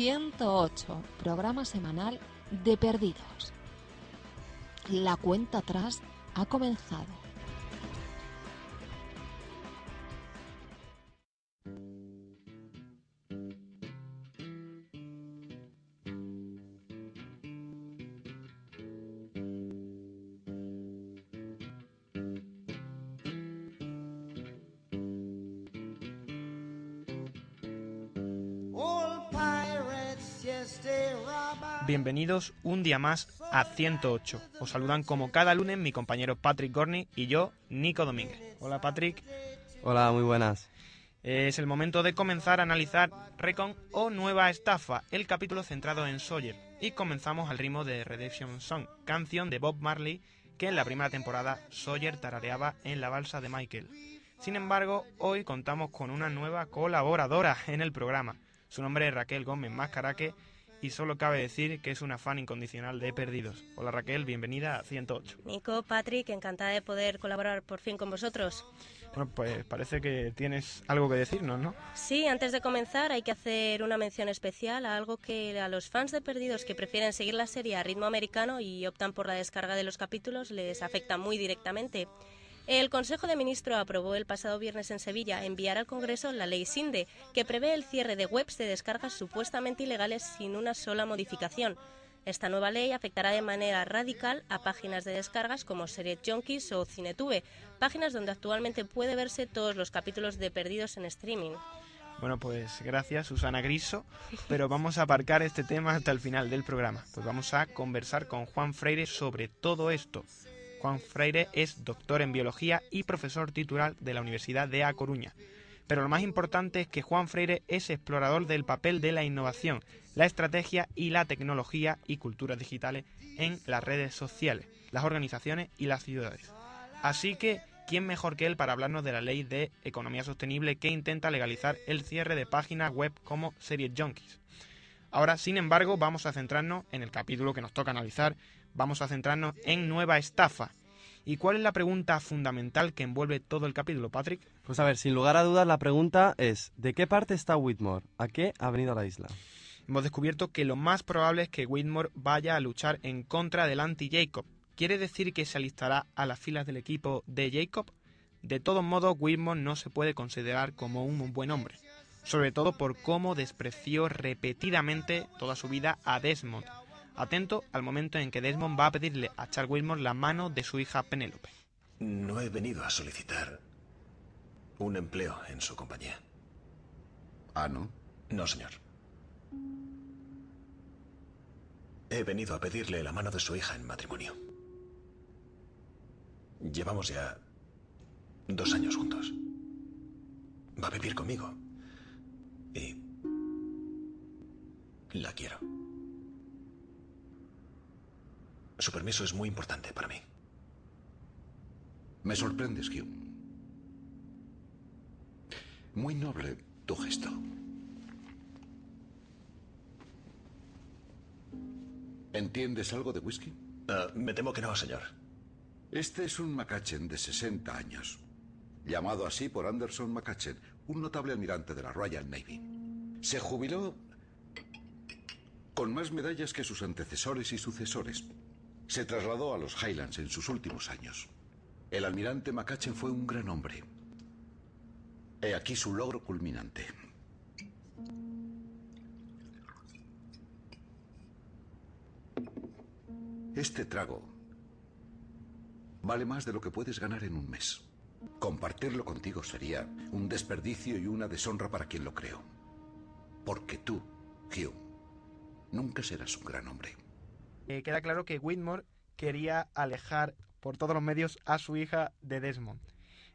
108, programa semanal de Perdidos. La cuenta atrás ha comenzado. Bienvenidos un día más a 108. Os saludan como cada lunes mi compañero Patrick Gorney y yo, Nico Domínguez. Hola Patrick. Hola, muy buenas. Es el momento de comenzar a analizar Recon o Nueva Estafa, el capítulo centrado en Sawyer. Y comenzamos al ritmo de Redemption Song, canción de Bob Marley que en la primera temporada Sawyer tarareaba en la balsa de Michael. Sin embargo, hoy contamos con una nueva colaboradora en el programa. Su nombre es Raquel Gómez Mascaraque y solo cabe decir que es una fan incondicional de Perdidos. Hola Raquel, bienvenida a 108. Nico, Patrick, encantada de poder colaborar por fin con vosotros. Bueno, pues parece que tienes algo que decirnos, ¿no? Sí, antes de comenzar hay que hacer una mención especial a algo que a los fans de Perdidos que prefieren seguir la serie a ritmo americano y optan por la descarga de los capítulos les afecta muy directamente. El Consejo de Ministros aprobó el pasado viernes en Sevilla enviar al Congreso la ley SINDE, que prevé el cierre de webs de descargas supuestamente ilegales sin una sola modificación. Esta nueva ley afectará de manera radical a páginas de descargas como Series Junkies o Cinetube, páginas donde actualmente puede verse todos los capítulos de Perdidos en streaming. Bueno, pues gracias Susana Griso, pero vamos a aparcar este tema hasta el final del programa. Pues vamos a conversar con Juan Freire sobre todo esto. Juan Freire es doctor en biología y profesor titular de la Universidad de A Coruña. Pero lo más importante es que Juan Freire es explorador del papel de la innovación, la estrategia y la tecnología y culturas digitales en las redes sociales, las organizaciones y las ciudades. Así que, ¿quién mejor que él para hablarnos de la ley de economía sostenible que intenta legalizar el cierre de páginas web como Series Junkies? Ahora, sin embargo, vamos a centrarnos en el capítulo que nos toca analizar, vamos a centrarnos en Nueva Estafa. ¿Y cuál es la pregunta fundamental que envuelve todo el capítulo, Patrick? Pues a ver, sin lugar a dudas, la pregunta es, ¿de qué parte está Whitmore? ¿A qué ha venido a la isla? Hemos descubierto que lo más probable es que Whitmore vaya a luchar en contra del anti-Jacob. ¿Quiere decir que se alistará a las filas del equipo de Jacob? De todos modos, Whitmore no se puede considerar como un buen hombre, sobre todo por cómo despreció repetidamente toda su vida a Desmond, atento al momento en que Desmond va a pedirle a Charles Wilmore la mano de su hija Penélope. No he venido a solicitar un empleo en su compañía. ¿Ah, no? No, señor. He venido a pedirle la mano de su hija en matrimonio. Llevamos ya dos años juntos. Va a vivir conmigo. Y la quiero. Su permiso es muy importante para mí. Me sorprendes, Hugh. Muy noble tu gesto. ¿Entiendes algo de whisky? Uh, me temo que no, señor. Este es un Macachen de 60 años, llamado así por Anderson Macachen, un notable almirante de la Royal Navy. Se jubiló con más medallas que sus antecesores y sucesores. Se trasladó a los Highlands en sus últimos años. El almirante Macachen fue un gran hombre. He aquí su logro culminante. Este trago vale más de lo que puedes ganar en un mes. Compartirlo contigo sería un desperdicio y una deshonra para quien lo creó. Porque tú, Hugh, nunca serás un gran hombre. Eh, queda claro que Whitmore quería alejar por todos los medios a su hija de Desmond.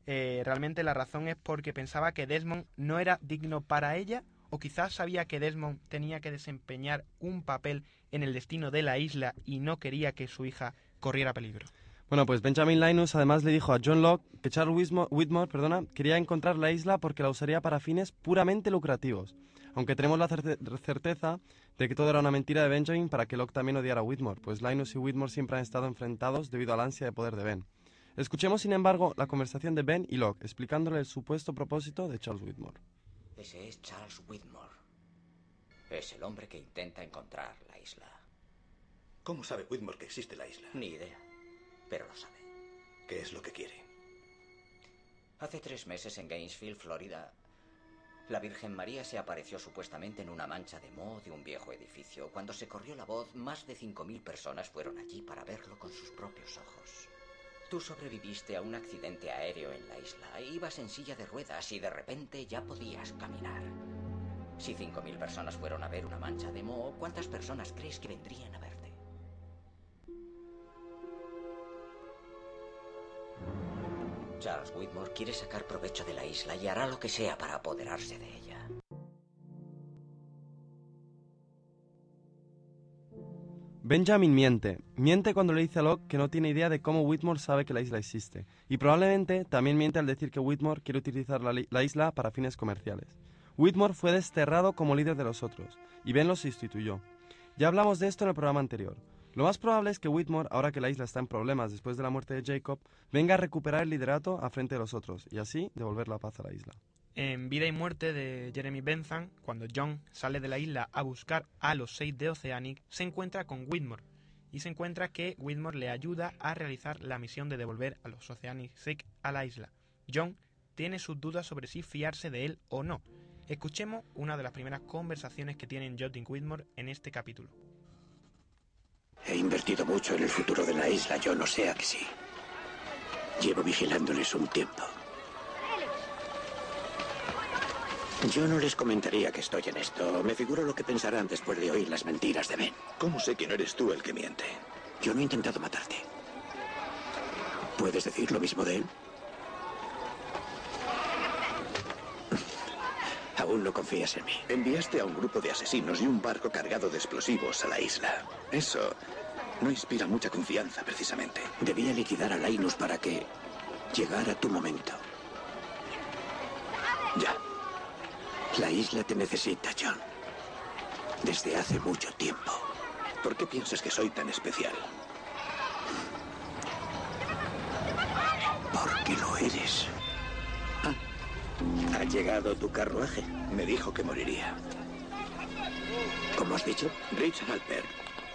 Eh, realmente la razón es porque pensaba que Desmond no era digno para ella o quizás sabía que Desmond tenía que desempeñar un papel en el destino de la isla y no quería que su hija corriera peligro. Bueno, pues Benjamin Linus además le dijo a John Locke que Charles Whitmore, perdona, quería encontrar la isla porque la usaría para fines puramente lucrativos. Aunque tenemos la certeza de que todo era una mentira de Benjamin para que Locke también odiara a Whitmore, pues Linus y Whitmore siempre han estado enfrentados debido al ansia de poder de Ben. Escuchemos, sin embargo, la conversación de Ben y Locke, explicándole el supuesto propósito de Charles Whitmore. Ese es Charles Whitmore. Es el hombre que intenta encontrar la isla. ¿Cómo sabe Whitmore que existe la isla? Ni idea, pero lo sabe. ¿Qué es lo que quiere? Hace tres meses en Gainesville, Florida, la Virgen María se apareció supuestamente en una mancha de moho de un viejo edificio. Cuando se corrió la voz, más de 5.000 personas fueron allí para verlo con sus propios ojos. Tú sobreviviste a un accidente aéreo en la isla. Ibas en silla de ruedas y de repente ya podías caminar. Si 5.000 personas fueron a ver una mancha de moho, ¿cuántas personas crees que vendrían a verte? Charles Whitmore quiere sacar provecho de la isla y hará lo que sea para apoderarse de ella. Benjamin miente. Miente cuando le dice a Locke que no tiene idea de cómo Whitmore sabe que la isla existe. Y probablemente también miente al decir que Whitmore quiere utilizar la, la isla para fines comerciales. Whitmore fue desterrado como líder de los otros, y Ben lo sustituyó. Ya hablamos de esto en el programa anterior. Lo más probable es que Whitmore, ahora que la isla está en problemas después de la muerte de Jacob, venga a recuperar el liderato a frente de los otros, y así devolver la paz a la isla. En Vida y Muerte de Jeremy Bentham, cuando John sale de la isla a buscar a los seis de Oceanic, se encuentra con Whitmore y se encuentra que Whitmore le ayuda a realizar la misión de devolver a los Oceanic Six a la isla. John tiene sus dudas sobre si fiarse de él o no. Escuchemos una de las primeras conversaciones que tienen y Whitmore en este capítulo. He invertido mucho en el futuro de la isla, yo no sé a que sí. Llevo vigilándoles un tiempo. Yo no les comentaría que estoy en esto. Me figuro lo que pensarán después de oír las mentiras de Ben. ¿Cómo sé que no eres tú el que miente? Yo no he intentado matarte. ¿Puedes decir lo mismo de él? Aún no confías en mí. Enviaste a un grupo de asesinos y un barco cargado de explosivos a la isla. Eso no inspira mucha confianza, precisamente. Debía liquidar a Linus para que llegara tu momento. Ya. La isla te necesita, John. Desde hace mucho tiempo. ¿Por qué piensas que soy tan especial? Porque lo eres. ¿Ha llegado tu carruaje? Me dijo que moriría. ¿Cómo has dicho? Rich Halpert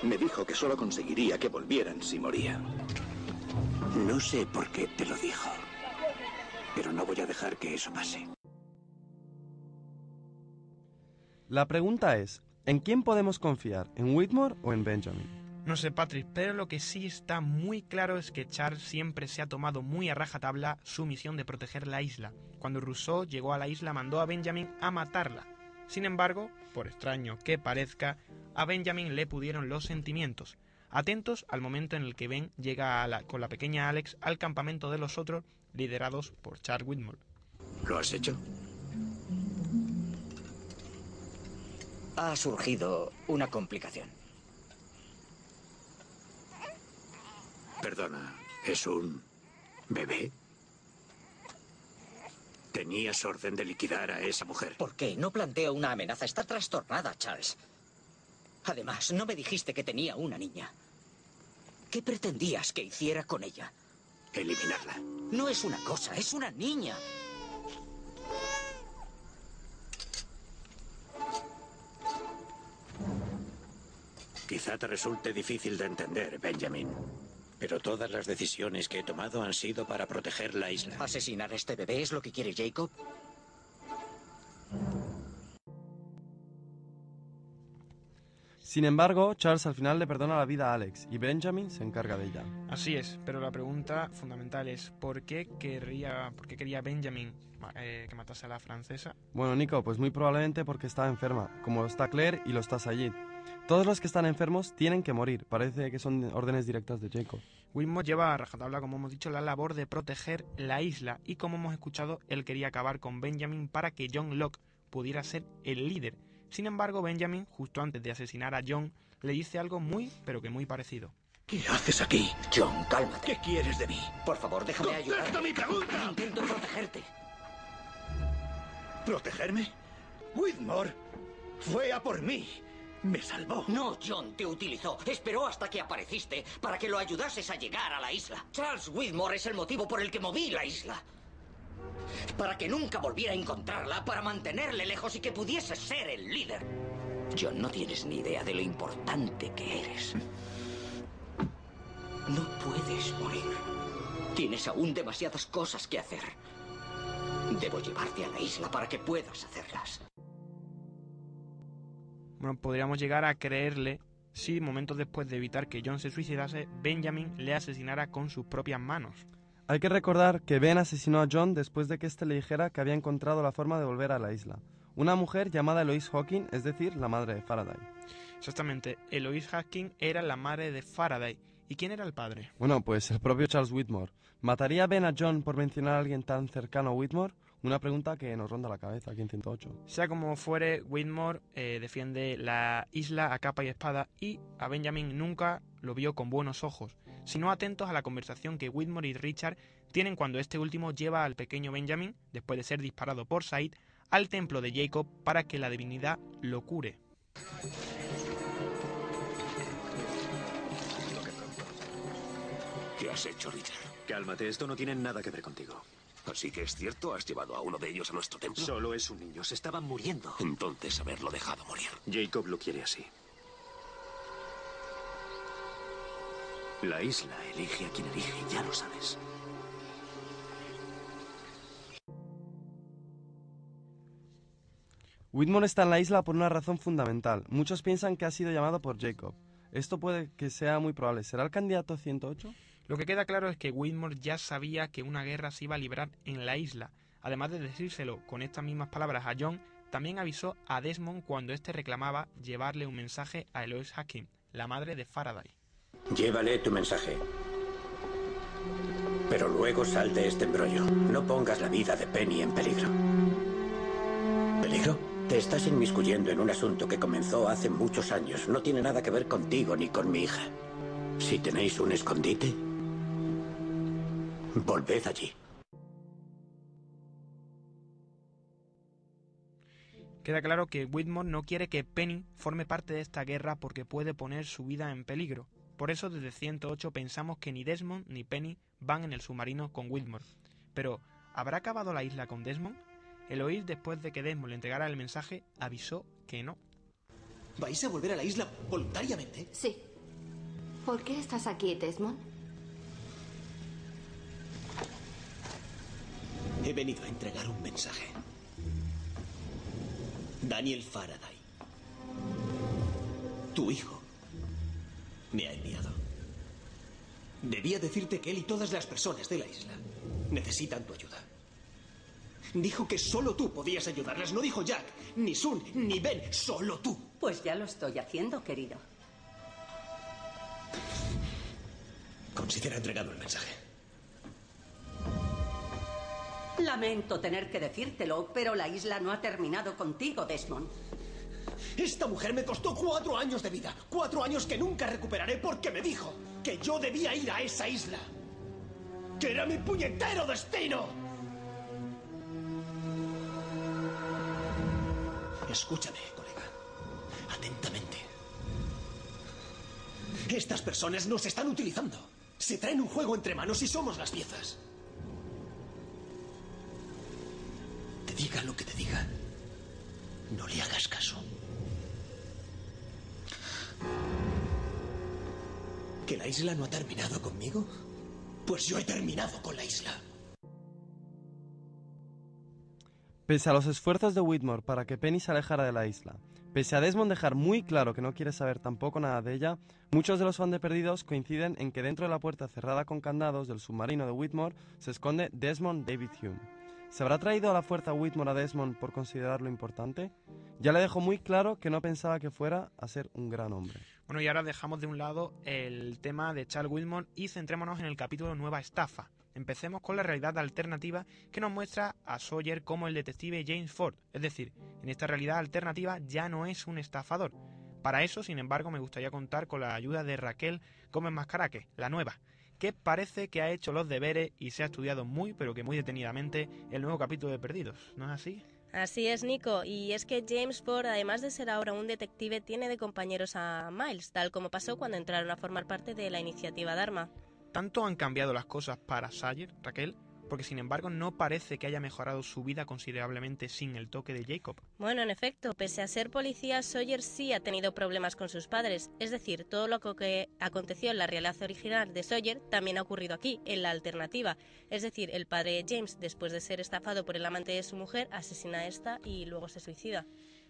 me dijo que solo conseguiría que volvieran si moría. No sé por qué te lo dijo. Pero no voy a dejar que eso pase. La pregunta es, ¿en quién podemos confiar? ¿En Whitmore o en Benjamin? No sé, Patrick, pero lo que sí está muy claro es que Charles siempre se ha tomado muy a rajatabla su misión de proteger la isla. Cuando Rousseau llegó a la isla mandó a Benjamin a matarla. Sin embargo, por extraño que parezca, a Benjamin le pudieron los sentimientos. Atentos al momento en el que Ben llega con la pequeña Alex al campamento de los otros, liderados por Charles Whitmore. ¿Lo has hecho? Ha surgido una complicación. Perdona, ¿es un bebé? ¿Tenías orden de liquidar a esa mujer? ¿Por qué? No planteo una amenaza. Está trastornada, Charles. Además, no me dijiste que tenía una niña. ¿Qué pretendías que hiciera con ella? Eliminarla. No es una cosa, es una niña. Quizá te resulte difícil de entender, Benjamin. Pero todas las decisiones que he tomado han sido para proteger la isla. ¿Asesinar a este bebé es lo que quiere Jacob? Sin embargo, Charles al final le perdona la vida a Alex y Benjamin se encarga de ella. Así es, pero la pregunta fundamental es ¿por qué querría, por qué quería Benjamin eh, que matase a la francesa? Bueno, Nico, pues muy probablemente porque está enferma, como está Claire y lo está Sayid. Todos los que están enfermos tienen que morir. Parece que son órdenes directas de Jacob. Wilmot lleva a rajatabla, como hemos dicho, la labor de proteger la isla y como hemos escuchado, él quería acabar con Benjamin para que John Locke pudiera ser el líder. Sin embargo, Benjamin, justo antes de asesinar a John, le dice algo muy, pero que muy parecido. ¿Qué haces aquí? John, cálmate. ¿Qué quieres de mí? Por favor, déjame ayudar. ¡Contesta mi pregunta! Intento protegerte. ¿Protegerme? Whitmore fue a por mí. Me salvó. No, John te utilizó. Esperó hasta que apareciste para que lo ayudases a llegar a la isla. Charles Whitmore es el motivo por el que moví la isla. Para que nunca volviera a encontrarla, para mantenerle lejos y que pudiese ser el líder. John, no tienes ni idea de lo importante que eres. No puedes morir. Tienes aún demasiadas cosas que hacer. Debo llevarte a la isla para que puedas hacerlas. Bueno, podríamos llegar a creerle si momentos después de evitar que John se suicidase, Benjamin le asesinara con sus propias manos. Hay que recordar que Ben asesinó a John después de que éste le dijera que había encontrado la forma de volver a la isla. Una mujer llamada Eloise Hawking, es decir, la madre de Faraday. Exactamente, Eloise Hawking era la madre de Faraday. ¿Y quién era el padre? Bueno, pues el propio Charles Whitmore. ¿Mataría Ben a John por mencionar a alguien tan cercano a Whitmore? Una pregunta que nos ronda la cabeza aquí en 108. Sea como fuere, Whitmore eh, defiende la isla a capa y espada y a Benjamin nunca lo vio con buenos ojos, sino atentos a la conversación que Whitmore y Richard tienen cuando este último lleva al pequeño Benjamin, después de ser disparado por Said, al templo de Jacob para que la divinidad lo cure. ¿Qué has hecho, Richard? Cálmate, esto no tiene nada que ver contigo. Así que es cierto, has llevado a uno de ellos a nuestro templo. Solo es un niño, se estaban muriendo. Entonces haberlo dejado morir. Jacob lo quiere así. La isla elige a quien elige, ya lo sabes. Whitmore está en la isla por una razón fundamental. Muchos piensan que ha sido llamado por Jacob. Esto puede que sea muy probable. ¿Será el candidato 108? Lo que queda claro es que Whitmore ya sabía que una guerra se iba a librar en la isla. Además de decírselo con estas mismas palabras a John, también avisó a Desmond cuando éste reclamaba llevarle un mensaje a Eloise Hacking, la madre de Faraday. Llévale tu mensaje. Pero luego sal de este embrollo. No pongas la vida de Penny en peligro. ¿Peligro? Te estás inmiscuyendo en un asunto que comenzó hace muchos años. No tiene nada que ver contigo ni con mi hija. Si tenéis un escondite, volved allí. Queda claro que Whitmore no quiere que Penny forme parte de esta guerra porque puede poner su vida en peligro. Por eso desde 108 pensamos que ni Desmond ni Penny van en el submarino con Whitmore. Pero, ¿habrá acabado la isla con Desmond? Eloise, después de que Desmond le entregara el mensaje, avisó que no. ¿Vais a volver a la isla voluntariamente? Sí. ¿Por qué estás aquí, Desmond? He venido a entregar un mensaje. Daniel Faraday, tu hijo, me ha enviado. Debía decirte que él y todas las personas de la isla necesitan tu ayuda. Dijo que solo tú podías ayudarlas. No dijo Jack, ni Sun, ni Ben, solo tú. Pues ya lo estoy haciendo, querido. Considera entregado el mensaje. Lamento tener que decírtelo, pero la isla no ha terminado contigo, Desmond. Esta mujer me costó cuatro años de vida. Cuatro años que nunca recuperaré porque me dijo que yo debía ir a esa isla. Que era mi puñetero destino. Escúchame, colega. Atentamente. Estas personas nos están utilizando. Se traen un juego entre manos y somos las piezas. Diga lo que te diga. No le hagas caso. ¿Que la isla no ha terminado conmigo? Pues yo he terminado con la isla. Pese a los esfuerzos de Whitmore para que Penny se alejara de la isla, pese a Desmond dejar muy claro que no quiere saber tampoco nada de ella, muchos de los fans de Perdidos coinciden en que dentro de la puerta cerrada con candados del submarino de Whitmore se esconde Desmond David Hume. ¿Se habrá traído a la fuerza Whitmore a Desmond por considerarlo importante? Ya le dejó muy claro que no pensaba que fuera a ser un gran hombre. Bueno, y ahora dejamos de un lado el tema de Charles Whitmore y centrémonos en el capítulo Nueva Estafa. Empecemos con la realidad alternativa que nos muestra a Sawyer como el detective James Ford. Es decir, en esta realidad alternativa ya no es un estafador. Para eso, sin embargo, me gustaría contar con la ayuda de Raquel Gómez Mascaraque, la nueva, que parece que ha hecho los deberes y se ha estudiado muy, pero que muy detenidamente, el nuevo capítulo de Perdidos. ¿No es así? Así es, Nico. Y es que James Ford, además de ser ahora un detective, tiene de compañeros a Miles, tal como pasó cuando entraron a formar parte de la iniciativa Dharma. ¿Tanto han cambiado las cosas para Sayer, Raquel? Porque sin embargo no parece que haya mejorado su vida considerablemente sin el toque de Jacob. Bueno, en efecto, pese a ser policía, Sawyer sí ha tenido problemas con sus padres, es decir, todo lo que aconteció en la realidad original de Sawyer también ha ocurrido aquí, en la alternativa, es decir, el padre de James, después de ser estafado por el amante de su mujer, asesina a esta y luego se suicida.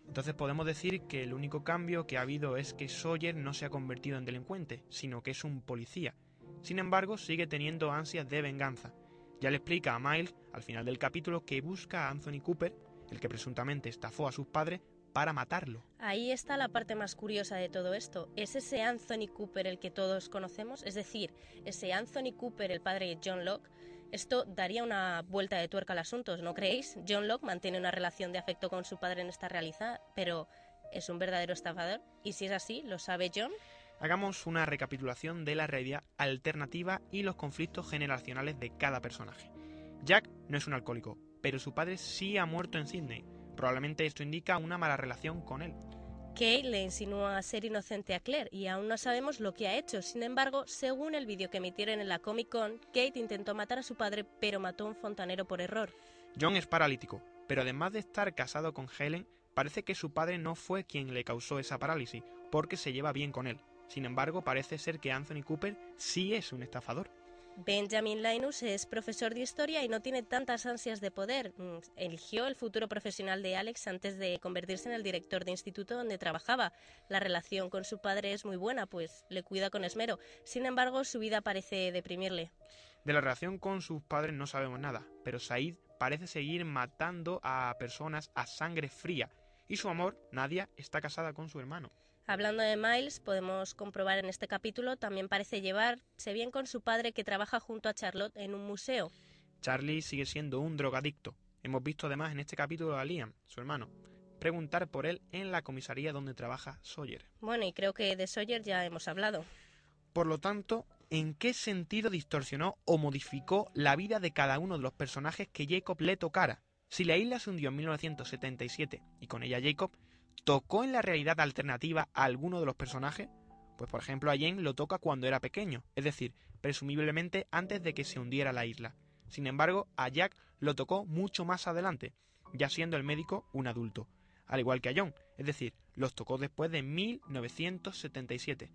Entonces podemos decir que el único cambio que ha habido es que Sawyer no se ha convertido en delincuente, sino que es un policía. Sin embargo, sigue teniendo ansias de venganza. Ya le explica a Miles al final del capítulo que busca a Anthony Cooper, el que presuntamente estafó a sus padres, para matarlo. Ahí está la parte más curiosa de todo esto. ¿Es ese Anthony Cooper el que todos conocemos? Es decir, ese Anthony Cooper, el padre de John Locke. Esto daría una vuelta de tuerca al asunto, ¿no creéis? John Locke mantiene una relación de afecto con su padre en esta realidad, pero ¿es un verdadero estafador? Y si es así, ¿lo sabe John? Hagamos una recapitulación de la realidad alternativa y los conflictos generacionales de cada personaje. Jack no es un alcohólico, pero su padre sí ha muerto en Sydney. Probablemente esto indica una mala relación con él. Kate le insinúa ser inocente a Claire y aún no sabemos lo que ha hecho. Sin embargo, según el vídeo que emitieron en la Comic Con, Kate intentó matar a su padre pero mató a un fontanero por error. John es paralítico, pero además de estar casado con Helen, parece que su padre no fue quien le causó esa parálisis, porque se lleva bien con él. Sin embargo, parece ser que Anthony Cooper sí es un estafador. Benjamin Linus es profesor de historia y no tiene tantas ansias de poder. Mm, eligió el futuro profesional de Alex antes de convertirse en el director de instituto donde trabajaba. La relación con su padre es muy buena, pues le cuida con esmero. Sin embargo, su vida parece deprimirle. De la relación con sus padres no sabemos nada, pero Said parece seguir matando a personas a sangre fría y su amor, Nadia, está casada con su hermano. Hablando de Miles, podemos comprobar en este capítulo también parece llevarse bien con su padre que trabaja junto a Charlotte en un museo. Charlie sigue siendo un drogadicto. Hemos visto además en este capítulo a Liam, su hermano, preguntar por él en la comisaría donde trabaja Sawyer. Bueno, y creo que de Sawyer ya hemos hablado. Por lo tanto, ¿en qué sentido distorsionó o modificó la vida de cada uno de los personajes que Jacob le tocara? Si la isla se hundió en 1977 y con ella Jacob, ¿Tocó en la realidad alternativa a alguno de los personajes? Pues por ejemplo a Jane lo toca cuando era pequeño, es decir, presumiblemente antes de que se hundiera la isla. Sin embargo, a Jack lo tocó mucho más adelante, ya siendo el médico un adulto, al igual que a John, es decir, los tocó después de 1977.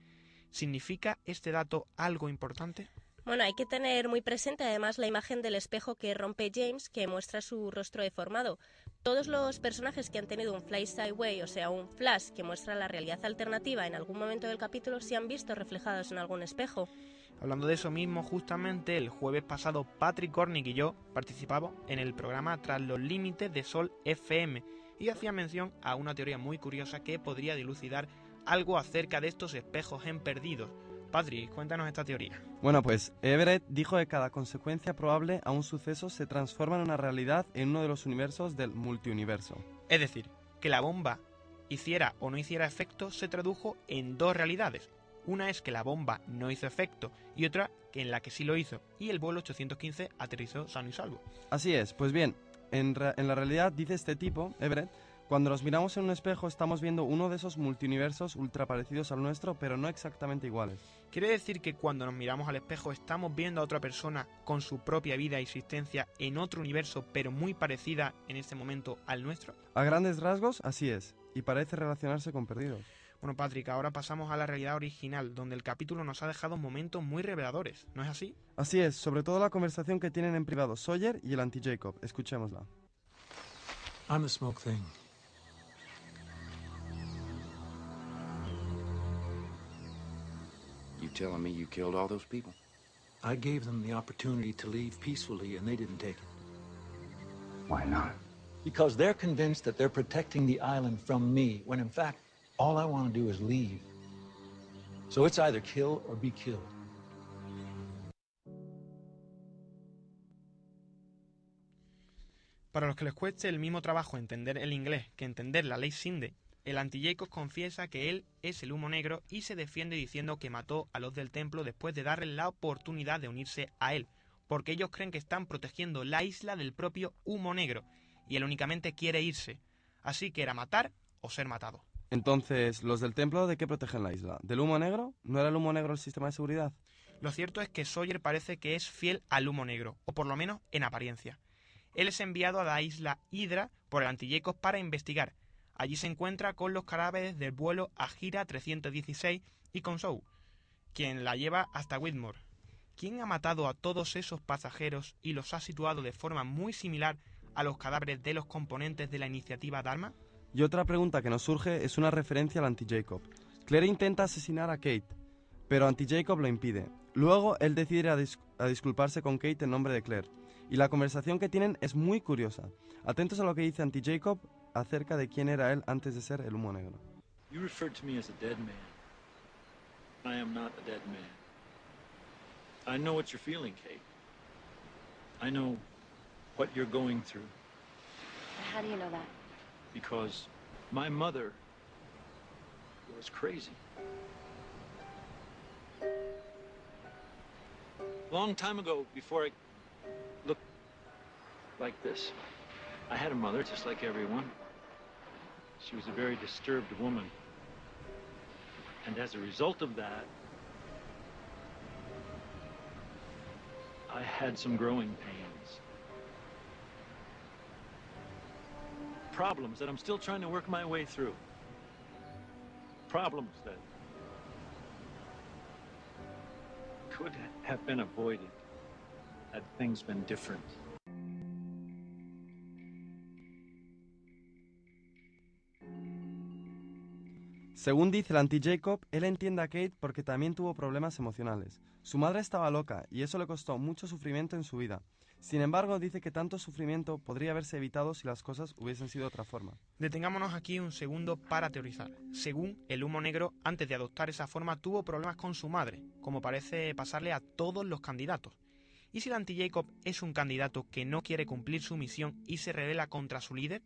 ¿Significa este dato algo importante? Bueno, hay que tener muy presente además la imagen del espejo que rompe James, que muestra su rostro deformado. Todos los personajes que han tenido un fly sideway, o sea, un flash que muestra la realidad alternativa en algún momento del capítulo, se han visto reflejados en algún espejo. Hablando de eso mismo, justamente el jueves pasado Patrick Cornick y yo participamos en el programa Tras los Límites de Sol FM y hacía mención a una teoría muy curiosa que podría dilucidar algo acerca de estos espejos en perdidos Patrick, cuéntanos esta teoría. Bueno, pues Everett dijo que cada consecuencia probable a un suceso se transforma en una realidad en uno de los universos del multiuniverso. Es decir, que la bomba hiciera o no hiciera efecto se tradujo en dos realidades. Una es que la bomba no hizo efecto y otra que en la que sí lo hizo y el vuelo 815 aterrizó sano y salvo. Así es, pues bien, en, en la realidad dice este tipo, Everett, cuando nos miramos en un espejo estamos viendo uno de esos multiuniversos ultra parecidos al nuestro, pero no exactamente iguales. ¿Quiere decir que cuando nos miramos al espejo estamos viendo a otra persona con su propia vida e existencia en otro universo, pero muy parecida en este momento al nuestro? A grandes rasgos, así es, y parece relacionarse con perdidos. Bueno, Patrick, ahora pasamos a la realidad original, donde el capítulo nos ha dejado momentos muy reveladores, ¿no es así? Así es, sobre todo la conversación que tienen en privado Sawyer y el anti-Jacob. Escuchémosla. I'm the smoke thing. Telling me you killed all those people? I gave them the opportunity to leave peacefully, and they didn't take it. Why not? Because they're convinced that they're protecting the island from me, when in fact, all I want to do is leave. So it's either kill or be killed. Para los que les cueste el mismo trabajo entender el inglés que entender la ley Sinde, el anti-Jacob confiesa que él es el humo negro y se defiende diciendo que mató a los del templo después de darles la oportunidad de unirse a él, porque ellos creen que están protegiendo la isla del propio humo negro, y él únicamente quiere irse. Así que era matar o ser matado. Entonces, ¿los del templo de qué protegen la isla? ¿Del humo negro? ¿No era el humo negro el sistema de seguridad? Lo cierto es que Sawyer parece que es fiel al humo negro, o por lo menos en apariencia. Él es enviado a la isla Hydra por el Antillejos para investigar. Allí se encuentra con los cadáveres del vuelo Agira 316 y con Sou, quien la lleva hasta Whitmore. ¿Quién ha matado a todos esos pasajeros y los ha situado de forma muy similar a los cadáveres de los componentes de la iniciativa Dharma? Y otra pregunta que nos surge es una referencia al anti-Jacob. Claire intenta asesinar a Kate, pero anti-Jacob lo impide. Luego él decide a, a disculparse con Kate en nombre de Claire. Y la conversación que tienen es muy curiosa. Atentos a lo que dice anti-Jacob acerca de quién era él antes de ser el humo negro. You referred to me as a dead man. I am not a dead man. I know what you're feeling, Kate. I know what you're going through How do you know that? because my mother was crazy. Long time ago, before I looked like this, I had a mother just like everyone. She was a very disturbed woman. And as a result of that, I had some growing pains. Problems that I'm still trying to work my way through. Problems that could have been avoided had things been different. Según dice el anti-Jacob, él entiende a Kate porque también tuvo problemas emocionales. Su madre estaba loca y eso le costó mucho sufrimiento en su vida. Sin embargo, dice que tanto sufrimiento podría haberse evitado si las cosas hubiesen sido de otra forma. Detengámonos aquí un segundo para teorizar. Según el humo negro, antes de adoptar esa forma tuvo problemas con su madre, como parece pasarle a todos los candidatos. ¿Y si el anti-Jacob es un candidato que no quiere cumplir su misión y se revela contra su líder?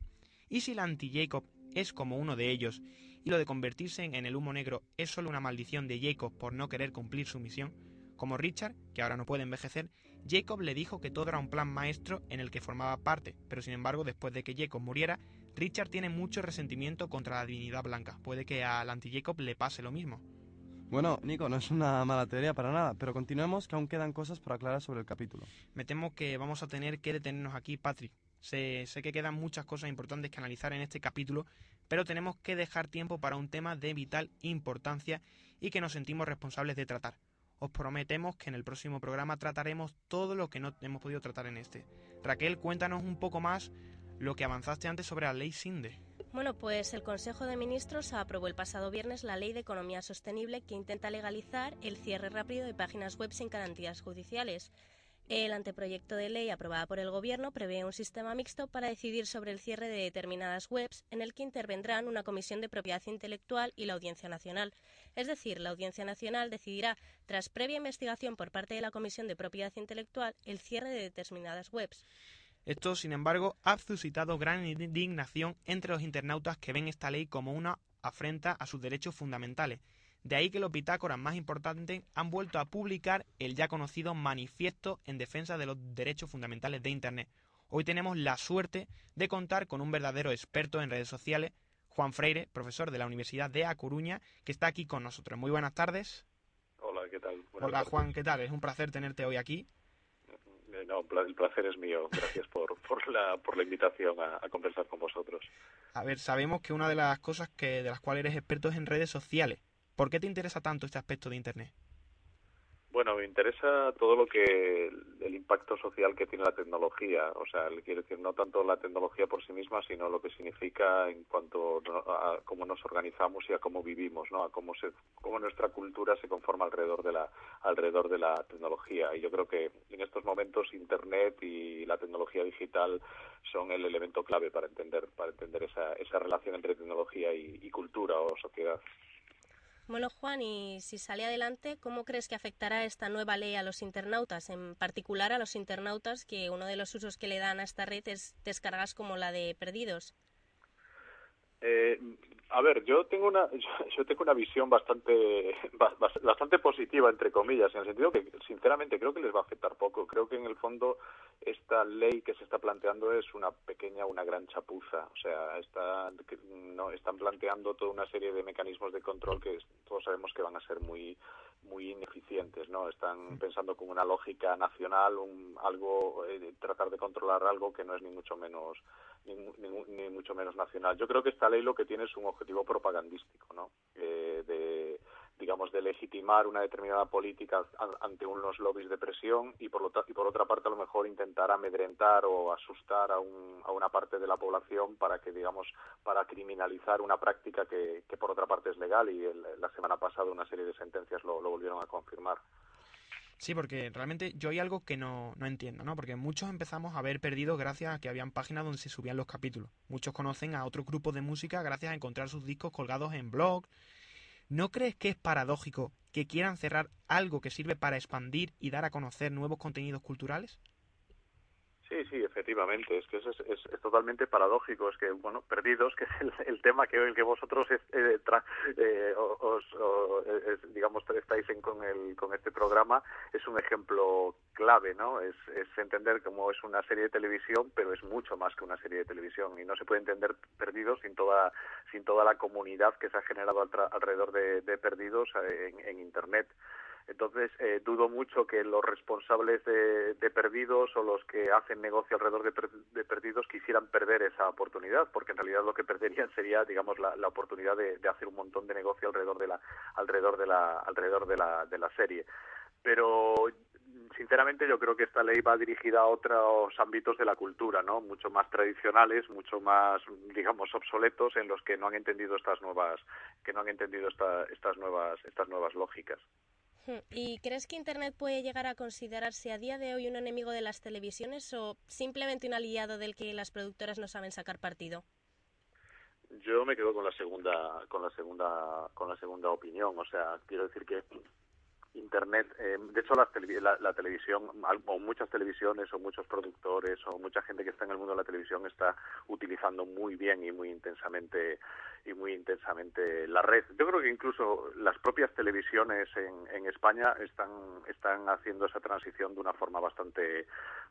¿Y si el anti-Jacob es como uno de ellos y lo de convertirse en el humo negro es solo una maldición de Jacob por no querer cumplir su misión? Como Richard, que ahora no puede envejecer, Jacob le dijo que todo era un plan maestro en el que formaba parte, pero sin embargo, después de que Jacob muriera, Richard tiene mucho resentimiento contra la divinidad blanca. Puede que al anti-Jacob le pase lo mismo. Bueno, Nico, no es una mala teoría para nada, pero continuemos que aún quedan cosas por aclarar sobre el capítulo. Me temo que vamos a tener que detenernos aquí, Patrick. Sé, sé que quedan muchas cosas importantes que analizar en este capítulo, pero tenemos que dejar tiempo para un tema de vital importancia y que nos sentimos responsables de tratar. Os prometemos que en el próximo programa trataremos todo lo que no hemos podido tratar en este. Raquel, cuéntanos un poco más lo que avanzaste antes sobre la ley SINDE. Bueno, pues el Consejo de Ministros aprobó el pasado viernes la Ley de Economía Sostenible que intenta legalizar el cierre rápido de páginas web sin garantías judiciales. El anteproyecto de ley aprobada por el Gobierno prevé un sistema mixto para decidir sobre el cierre de determinadas webs en el que intervendrán una comisión de propiedad intelectual y la Audiencia Nacional. Es decir, la Audiencia Nacional decidirá, tras previa investigación por parte de la Comisión de Propiedad Intelectual, el cierre de determinadas webs. Esto, sin embargo, ha suscitado gran indignación entre los internautas que ven esta ley como una afrenta a sus derechos fundamentales. De ahí que los bitácoras más importantes han vuelto a publicar el ya conocido Manifiesto en Defensa de los Derechos Fundamentales de Internet. Hoy tenemos la suerte de contar con un verdadero experto en redes sociales, Juan Freire, profesor de la Universidad de A Coruña, que está aquí con nosotros. Muy buenas tardes. Hola, ¿qué tal? Buenas Hola tardes. Juan, ¿qué tal? Es un placer tenerte hoy aquí. Eh, No, el placer es mío. Gracias por, por, la, por la invitación a, a conversar con vosotros. A ver, sabemos que una de las cosas que de las cuales eres experto es en redes sociales. ¿Por qué te interesa tanto este aspecto de Internet? Bueno, me interesa todo lo que el impacto social que tiene la tecnología, o sea, quiero decir no tanto la tecnología por sí misma, sino lo que significa en cuanto a cómo nos organizamos y a cómo vivimos, ¿no? A cómo se cómo nuestra cultura se conforma alrededor de la alrededor de la tecnología y yo creo que en estos momentos internet y la tecnología digital son el elemento clave para entender para entender esa esa relación entre tecnología y cultura o sociedad. Bueno, Juan, y si sale adelante, ¿cómo crees que afectará esta nueva ley a los internautas? En particular a los internautas que uno de los usos que le dan a esta red es descargas como la de Perdidos. Eh, a ver, yo tengo una yo tengo una visión bastante ba- bas- bastante positiva entre comillas, en el sentido que sinceramente creo que les va a afectar poco. Creo que en el fondo esta ley que se está planteando es una pequeña, una gran chapuza. O sea, está, no están planteando toda una serie de mecanismos de control que todos sabemos que van a ser muy muy ineficientes, ¿no? Están pensando con una lógica nacional, un, algo, eh, tratar de controlar algo que no es ni mucho menos ni, ni, ni, mucho menos nacional. Yo creo que esta ley lo que tiene es un objetivo propagandístico, ¿no? Eh, de digamos, de legitimar una determinada política ante unos lobbies de presión y por, lo y por otra parte a lo mejor intentar amedrentar o asustar a, un, a una parte de la población para que, digamos, para criminalizar una práctica que, que por otra parte es legal y el, la semana pasada una serie de sentencias lo, volvieron a confirmar. Sí, porque realmente yo hay algo que no, no entiendo, ¿no? Porque muchos empezamos a ver perdidos gracias a que habían páginas donde se subían los capítulos. Muchos conocen a otros grupos de música gracias a encontrar sus discos colgados en blogs, ¿No crees que es paradójico que quieran cerrar algo que sirve para expandir y dar a conocer nuevos contenidos culturales? Sí, sí, efectivamente. Es que es, es, totalmente paradójico. Es que, bueno, Perdidos, que es el, el tema que el que vosotros eh, tra, eh, os, os es, digamos, estáis en, con, el, con este programa, es un ejemplo clave, ¿no? Es, es entender cómo es una serie de televisión, pero es mucho más que una serie de televisión y no se puede entender Perdidos sin toda, sin toda la comunidad que se ha generado alrededor de, Perdidos en, en Internet. Entonces, eh, dudo mucho que los responsables de, de, perdidos o los que hacen negocio alrededor de, de, perdidos quisieran perder esa oportunidad, porque en realidad lo que perderían sería, digamos, la, la oportunidad de, de, hacer un montón de negocio alrededor de la, alrededor de la, alrededor de la, de la serie. Pero sinceramente yo creo que esta ley va dirigida a otros ámbitos de la cultura, ¿no? Mucho más tradicionales, mucho más, digamos, obsoletos, en los que no han entendido estas nuevas, que no han entendido esta, estas nuevas, estas nuevas lógicas. ¿Y crees que Internet puede llegar a considerarse a día de hoy un enemigo de las televisiones o simplemente un aliado del que las productoras no saben sacar partido? Yo me quedo con la segunda, con la segunda, con la segunda opinión. O sea, quiero decir que Internet, eh, de hecho tele, la, la, televisión, o muchas televisiones o muchos productores o mucha gente que está en el mundo de la televisión está utilizando muy bien y muy intensamente y muy intensamente la red. Yo creo que incluso las propias televisiones en, en España están están haciendo esa transición de una forma bastante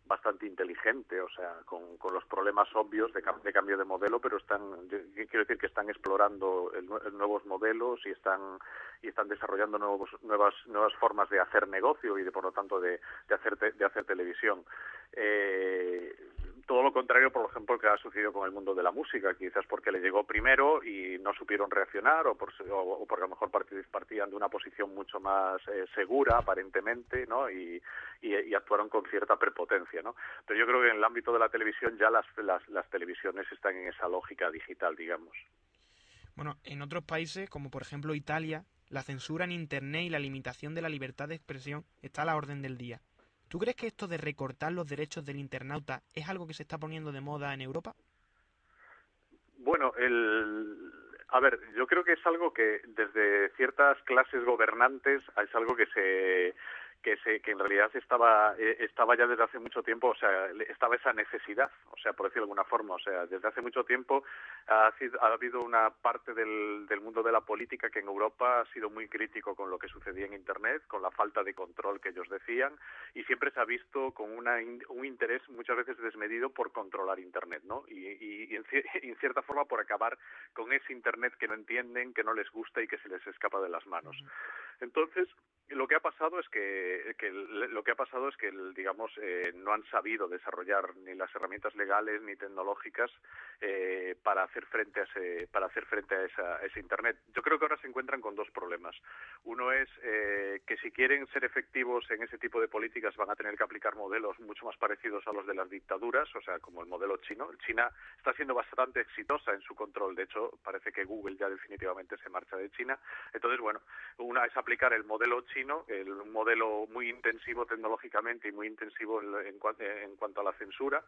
bastante inteligente, o sea, con, con los problemas obvios de, cambio de modelo, pero están quiero decir que están explorando el nuevos modelos y están y están desarrollando nuevos nuevas nuevas formas de hacer negocio y de por lo tanto de, de hacer te, de hacer televisión. Eh, todo lo contrario, por ejemplo, que ha sucedido con el mundo de la música, quizás porque le llegó primero y no supieron reaccionar o, por, o, porque a lo mejor partían de una posición mucho más eh, segura, aparentemente, ¿no? Y, y, y, actuaron con cierta prepotencia, ¿no? Pero yo creo que en el ámbito de la televisión ya las, las, las televisiones están en esa lógica digital, digamos. Bueno, en otros países, como por ejemplo Italia, la censura en Internet y la limitación de la libertad de expresión está a la orden del día. ¿Tú crees que esto de recortar los derechos del internauta es algo que se está poniendo de moda en Europa? Bueno, el, a ver, yo creo que es algo que desde ciertas clases gobernantes es algo que se que se que en realidad estaba eh, estaba ya desde hace mucho tiempo o sea estaba esa necesidad o sea por decirlo de alguna forma o sea desde hace mucho tiempo ha, sido, ha habido una parte del, del mundo de la política que en Europa ha sido muy crítico con lo que sucedía en internet con la falta de control que ellos decían y siempre se ha visto con una un interés muchas veces desmedido por controlar internet no y, y, y en, en cierta forma por acabar con ese internet que no entienden que no les gusta y que se les escapa de las manos. Entonces lo que ha pasado es que, que lo que ha pasado es que digamos eh, no han sabido desarrollar ni las herramientas legales ni tecnológicas eh, para hacer frente a ese para hacer frente a, esa, ese internet. Yo creo que ahora se encuentran con dos problemas. Uno es eh, que si quieren ser efectivos en ese tipo de políticas van a tener que aplicar modelos mucho más parecidos a los de las dictaduras o sea como el modelo chino. China está siendo bastante exitosa en su control. De hecho parece que Google ya definitivamente se marcha de China. Entonces bueno una es aplicar el modelo chino chino, el, un modelo muy intensivo tecnológicamente y muy intensivo en, en, en cuanto a la censura.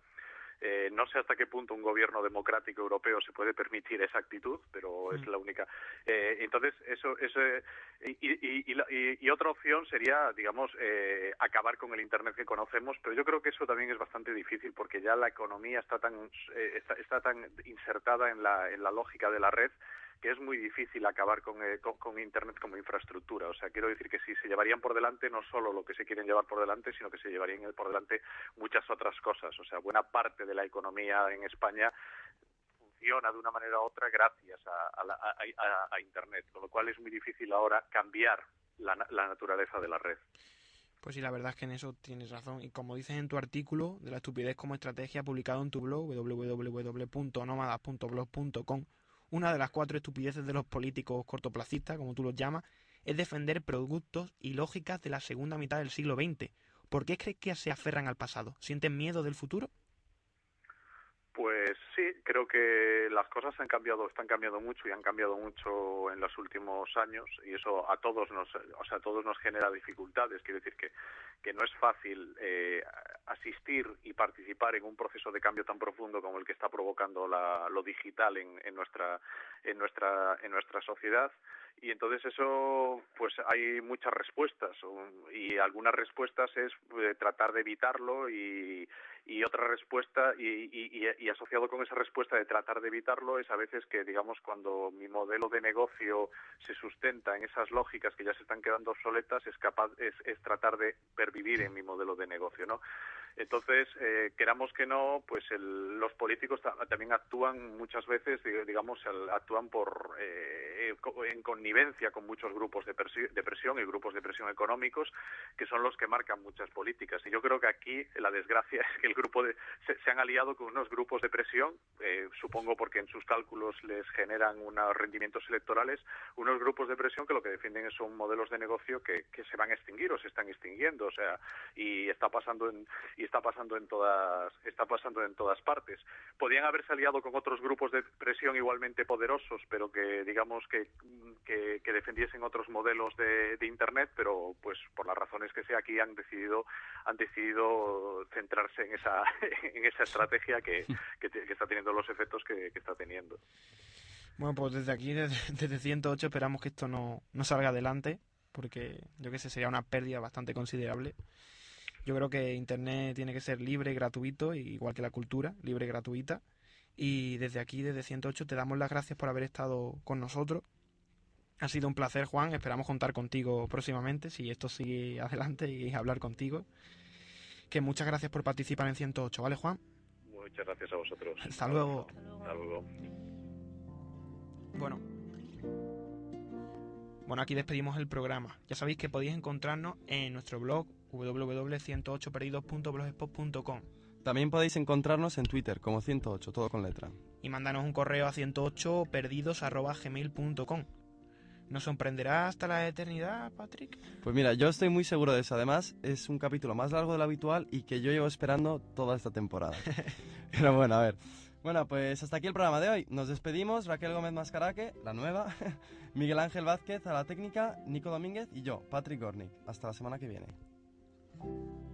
Eh, no sé hasta qué punto un gobierno democrático europeo se puede permitir esa actitud, pero mm. es la única. Eh, entonces, eso, eso y, y, y, y, otra opción sería, digamos, eh, acabar con el Internet que conocemos, pero yo creo que eso también es bastante difícil porque ya la economía está tan, eh, está, está tan insertada en la, en la lógica de la red que es muy difícil acabar con, eh, con, con, Internet como infraestructura. O sea, quiero decir que si se llevarían por delante no solo lo que se quieren llevar por delante, sino que se llevarían por delante muchas otras cosas. O sea, buena parte de la economía en España funciona de una manera u otra gracias a, a, a, a, Internet, con lo cual es muy difícil ahora cambiar la, la naturaleza de la red. Pues sí, la verdad es que en eso tienes razón. Y como dices en tu artículo de la estupidez como estrategia publicado en tu blog www.nomadas.blog.com, una de las cuatro estupideces de los políticos cortoplacistas, como tú los llamas, es defender productos y lógicas de la segunda mitad del siglo XX. ¿Por qué crees que se aferran al pasado? ¿Sienten miedo del futuro? Pues sí, creo que las cosas han cambiado, están cambiando mucho y han cambiado mucho en los últimos años y eso a todos nos, o sea, a todos nos genera dificultades. Quiero decir que, que no es fácil eh, asistir y participar en un proceso de cambio tan profundo como el que está provocando la, lo digital en, nuestra, en nuestra, en nuestra sociedad y entonces eso pues hay muchas respuestas y algunas respuestas es eh, tratar de evitarlo y, y otra respuesta y, y, y, asociado con esa respuesta de tratar de evitarlo es a veces que digamos cuando mi modelo de negocio se sustenta en esas lógicas que ya se están quedando obsoletas es capaz es, es tratar de pervivir en mi modelo de negocio no entonces eh, queramos que no pues el, los políticos también actúan muchas veces digamos actúan por eh, en connivencia con muchos grupos de, de presión y grupos de presión económicos que son los que marcan muchas políticas. Y yo creo que aquí la desgracia es que el grupo de, se, se han aliado con unos grupos de presión, eh, supongo porque en sus cálculos les generan unos rendimientos electorales, unos grupos de presión que lo que defienden son modelos de negocio que, que se van a extinguir o se están extinguiendo, o sea, y está pasando en, y está pasando en todas, está pasando en todas partes. Podían haberse aliado con otros grupos de presión igualmente poderosos, pero que digamos que, que, defendiesen otros modelos de, de internet, pero pues por las razones que sea aquí han decidido, han decidido centrarse en esa en esa estrategia que, que, está teniendo los efectos que, está teniendo. Bueno, pues desde aquí, desde, desde 108, esperamos que esto no, no salga adelante, porque yo que sé, sería una pérdida bastante considerable. Yo creo que Internet tiene que ser libre y gratuito, igual que la cultura, libre y gratuita. Y desde aquí, desde 108, te damos las gracias por haber estado con nosotros. Ha sido un placer, Juan. Esperamos contar contigo próximamente, si esto sigue adelante, y hablar contigo que muchas gracias por participar en 108, ¿vale, Juan? Muchas gracias a vosotros. Hasta luego. Hasta luego. Bueno. Bueno, aquí despedimos el programa. Ya sabéis que podéis encontrarnos en nuestro blog www.108perdidos.blogspot.com. También podéis encontrarnos en Twitter como 108, todo con letra. Y mandanos un correo a 108perdidos.gmail.com. ¿Nos sorprenderá hasta la eternidad, Patrick? Pues mira, yo estoy muy seguro de eso. Además, es un capítulo más largo de lo habitual y que yo llevo esperando toda esta temporada. Pero bueno, a ver. Bueno, pues hasta aquí el programa de hoy. Nos despedimos, Raquel Gómez Mascaraque, la nueva, Miguel Ángel Vázquez a la técnica, Nico Domínguez y yo, Patrick Gornick. Hasta la semana que viene. Thank you.